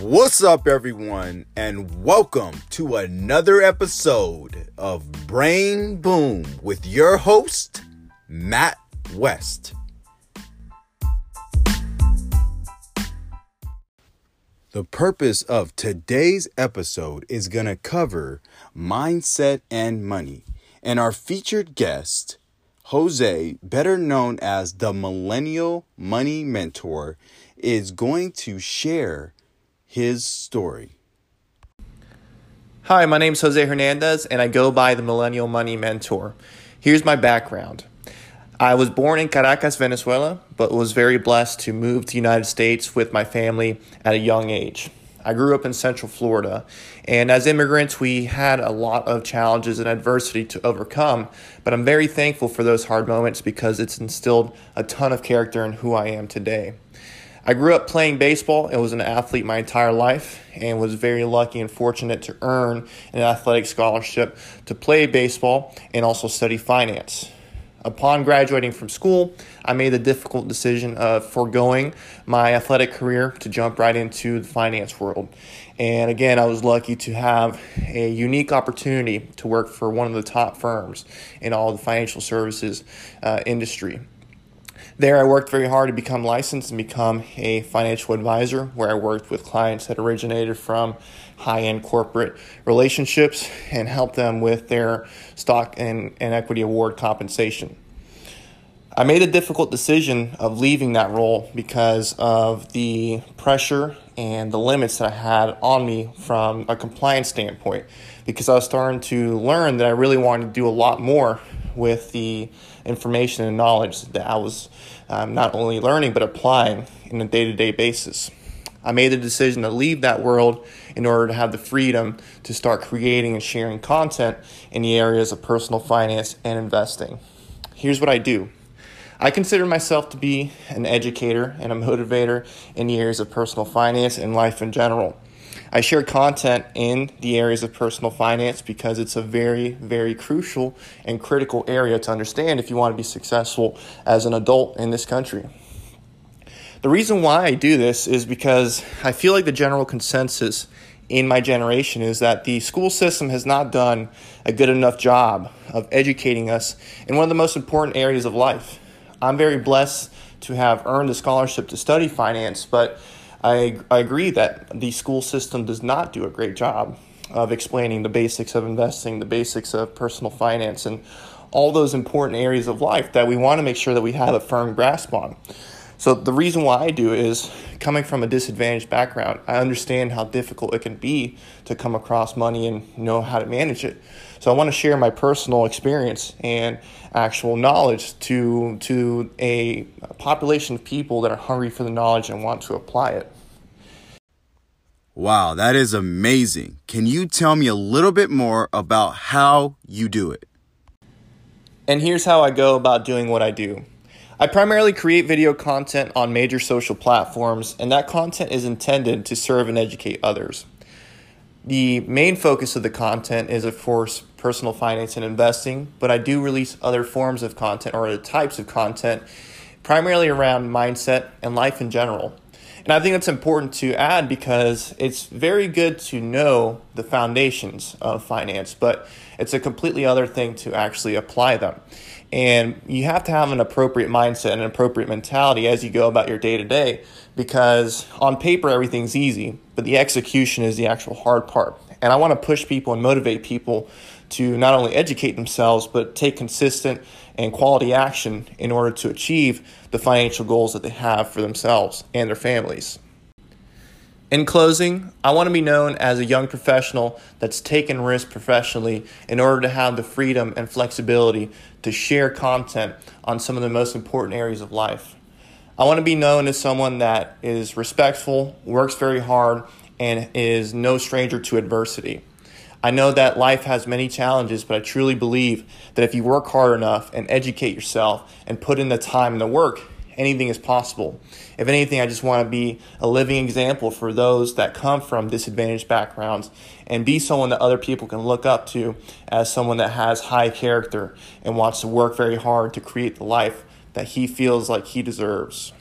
What's up, everyone, and welcome to another episode of Brain Boom with your host, Matt West. The purpose of today's episode is going to cover mindset and money. And our featured guest, Jose, better known as the Millennial Money Mentor, is going to share his story. Hi, my name is Jose Hernandez, and I go by the Millennial Money Mentor. Here's my background. I was born in Caracas, Venezuela, but was very blessed to move to the United States with my family at a young age. I grew up in Central Florida, and as immigrants, we had a lot of challenges and adversity to overcome. But I'm very thankful for those hard moments because it's instilled a ton of character in who I am today. I grew up playing baseball and was an athlete my entire life and was very lucky and fortunate to earn an athletic scholarship to play baseball and also study finance. Upon graduating from school, I made the difficult decision of foregoing my athletic career to jump right into the finance world. And again, I was lucky to have a unique opportunity to work for one of the top firms in all the financial services uh, industry. There, I worked very hard to become licensed and become a financial advisor, where I worked with clients that originated from high end corporate relationships and helped them with their stock and, and equity award compensation. I made a difficult decision of leaving that role because of the pressure and the limits that I had on me from a compliance standpoint. Because I was starting to learn that I really wanted to do a lot more with the information and knowledge that I was um, not only learning but applying in a day to day basis. I made the decision to leave that world in order to have the freedom to start creating and sharing content in the areas of personal finance and investing. Here's what I do I consider myself to be an educator and a motivator in the areas of personal finance and life in general. I share content in the areas of personal finance because it's a very, very crucial and critical area to understand if you want to be successful as an adult in this country. The reason why I do this is because I feel like the general consensus in my generation is that the school system has not done a good enough job of educating us in one of the most important areas of life. I'm very blessed to have earned a scholarship to study finance, but I, I agree that the school system does not do a great job of explaining the basics of investing, the basics of personal finance, and all those important areas of life that we want to make sure that we have a firm grasp on. So, the reason why I do is coming from a disadvantaged background, I understand how difficult it can be to come across money and know how to manage it. So, I want to share my personal experience and actual knowledge to, to a population of people that are hungry for the knowledge and want to apply it. Wow, that is amazing. Can you tell me a little bit more about how you do it? And here's how I go about doing what I do. I primarily create video content on major social platforms, and that content is intended to serve and educate others. The main focus of the content is, of course, personal finance and investing, but I do release other forms of content or other types of content, primarily around mindset and life in general. And I think that's important to add because it's very good to know the foundations of finance, but it's a completely other thing to actually apply them. And you have to have an appropriate mindset and an appropriate mentality as you go about your day to day because on paper everything's easy, but the execution is the actual hard part. And I want to push people and motivate people to not only educate themselves, but take consistent and quality action in order to achieve the financial goals that they have for themselves and their families. In closing, I want to be known as a young professional that's taken risks professionally in order to have the freedom and flexibility to share content on some of the most important areas of life. I want to be known as someone that is respectful, works very hard, and is no stranger to adversity. I know that life has many challenges, but I truly believe that if you work hard enough and educate yourself and put in the time and the work, anything is possible. If anything, I just want to be a living example for those that come from disadvantaged backgrounds and be someone that other people can look up to as someone that has high character and wants to work very hard to create the life that he feels like he deserves.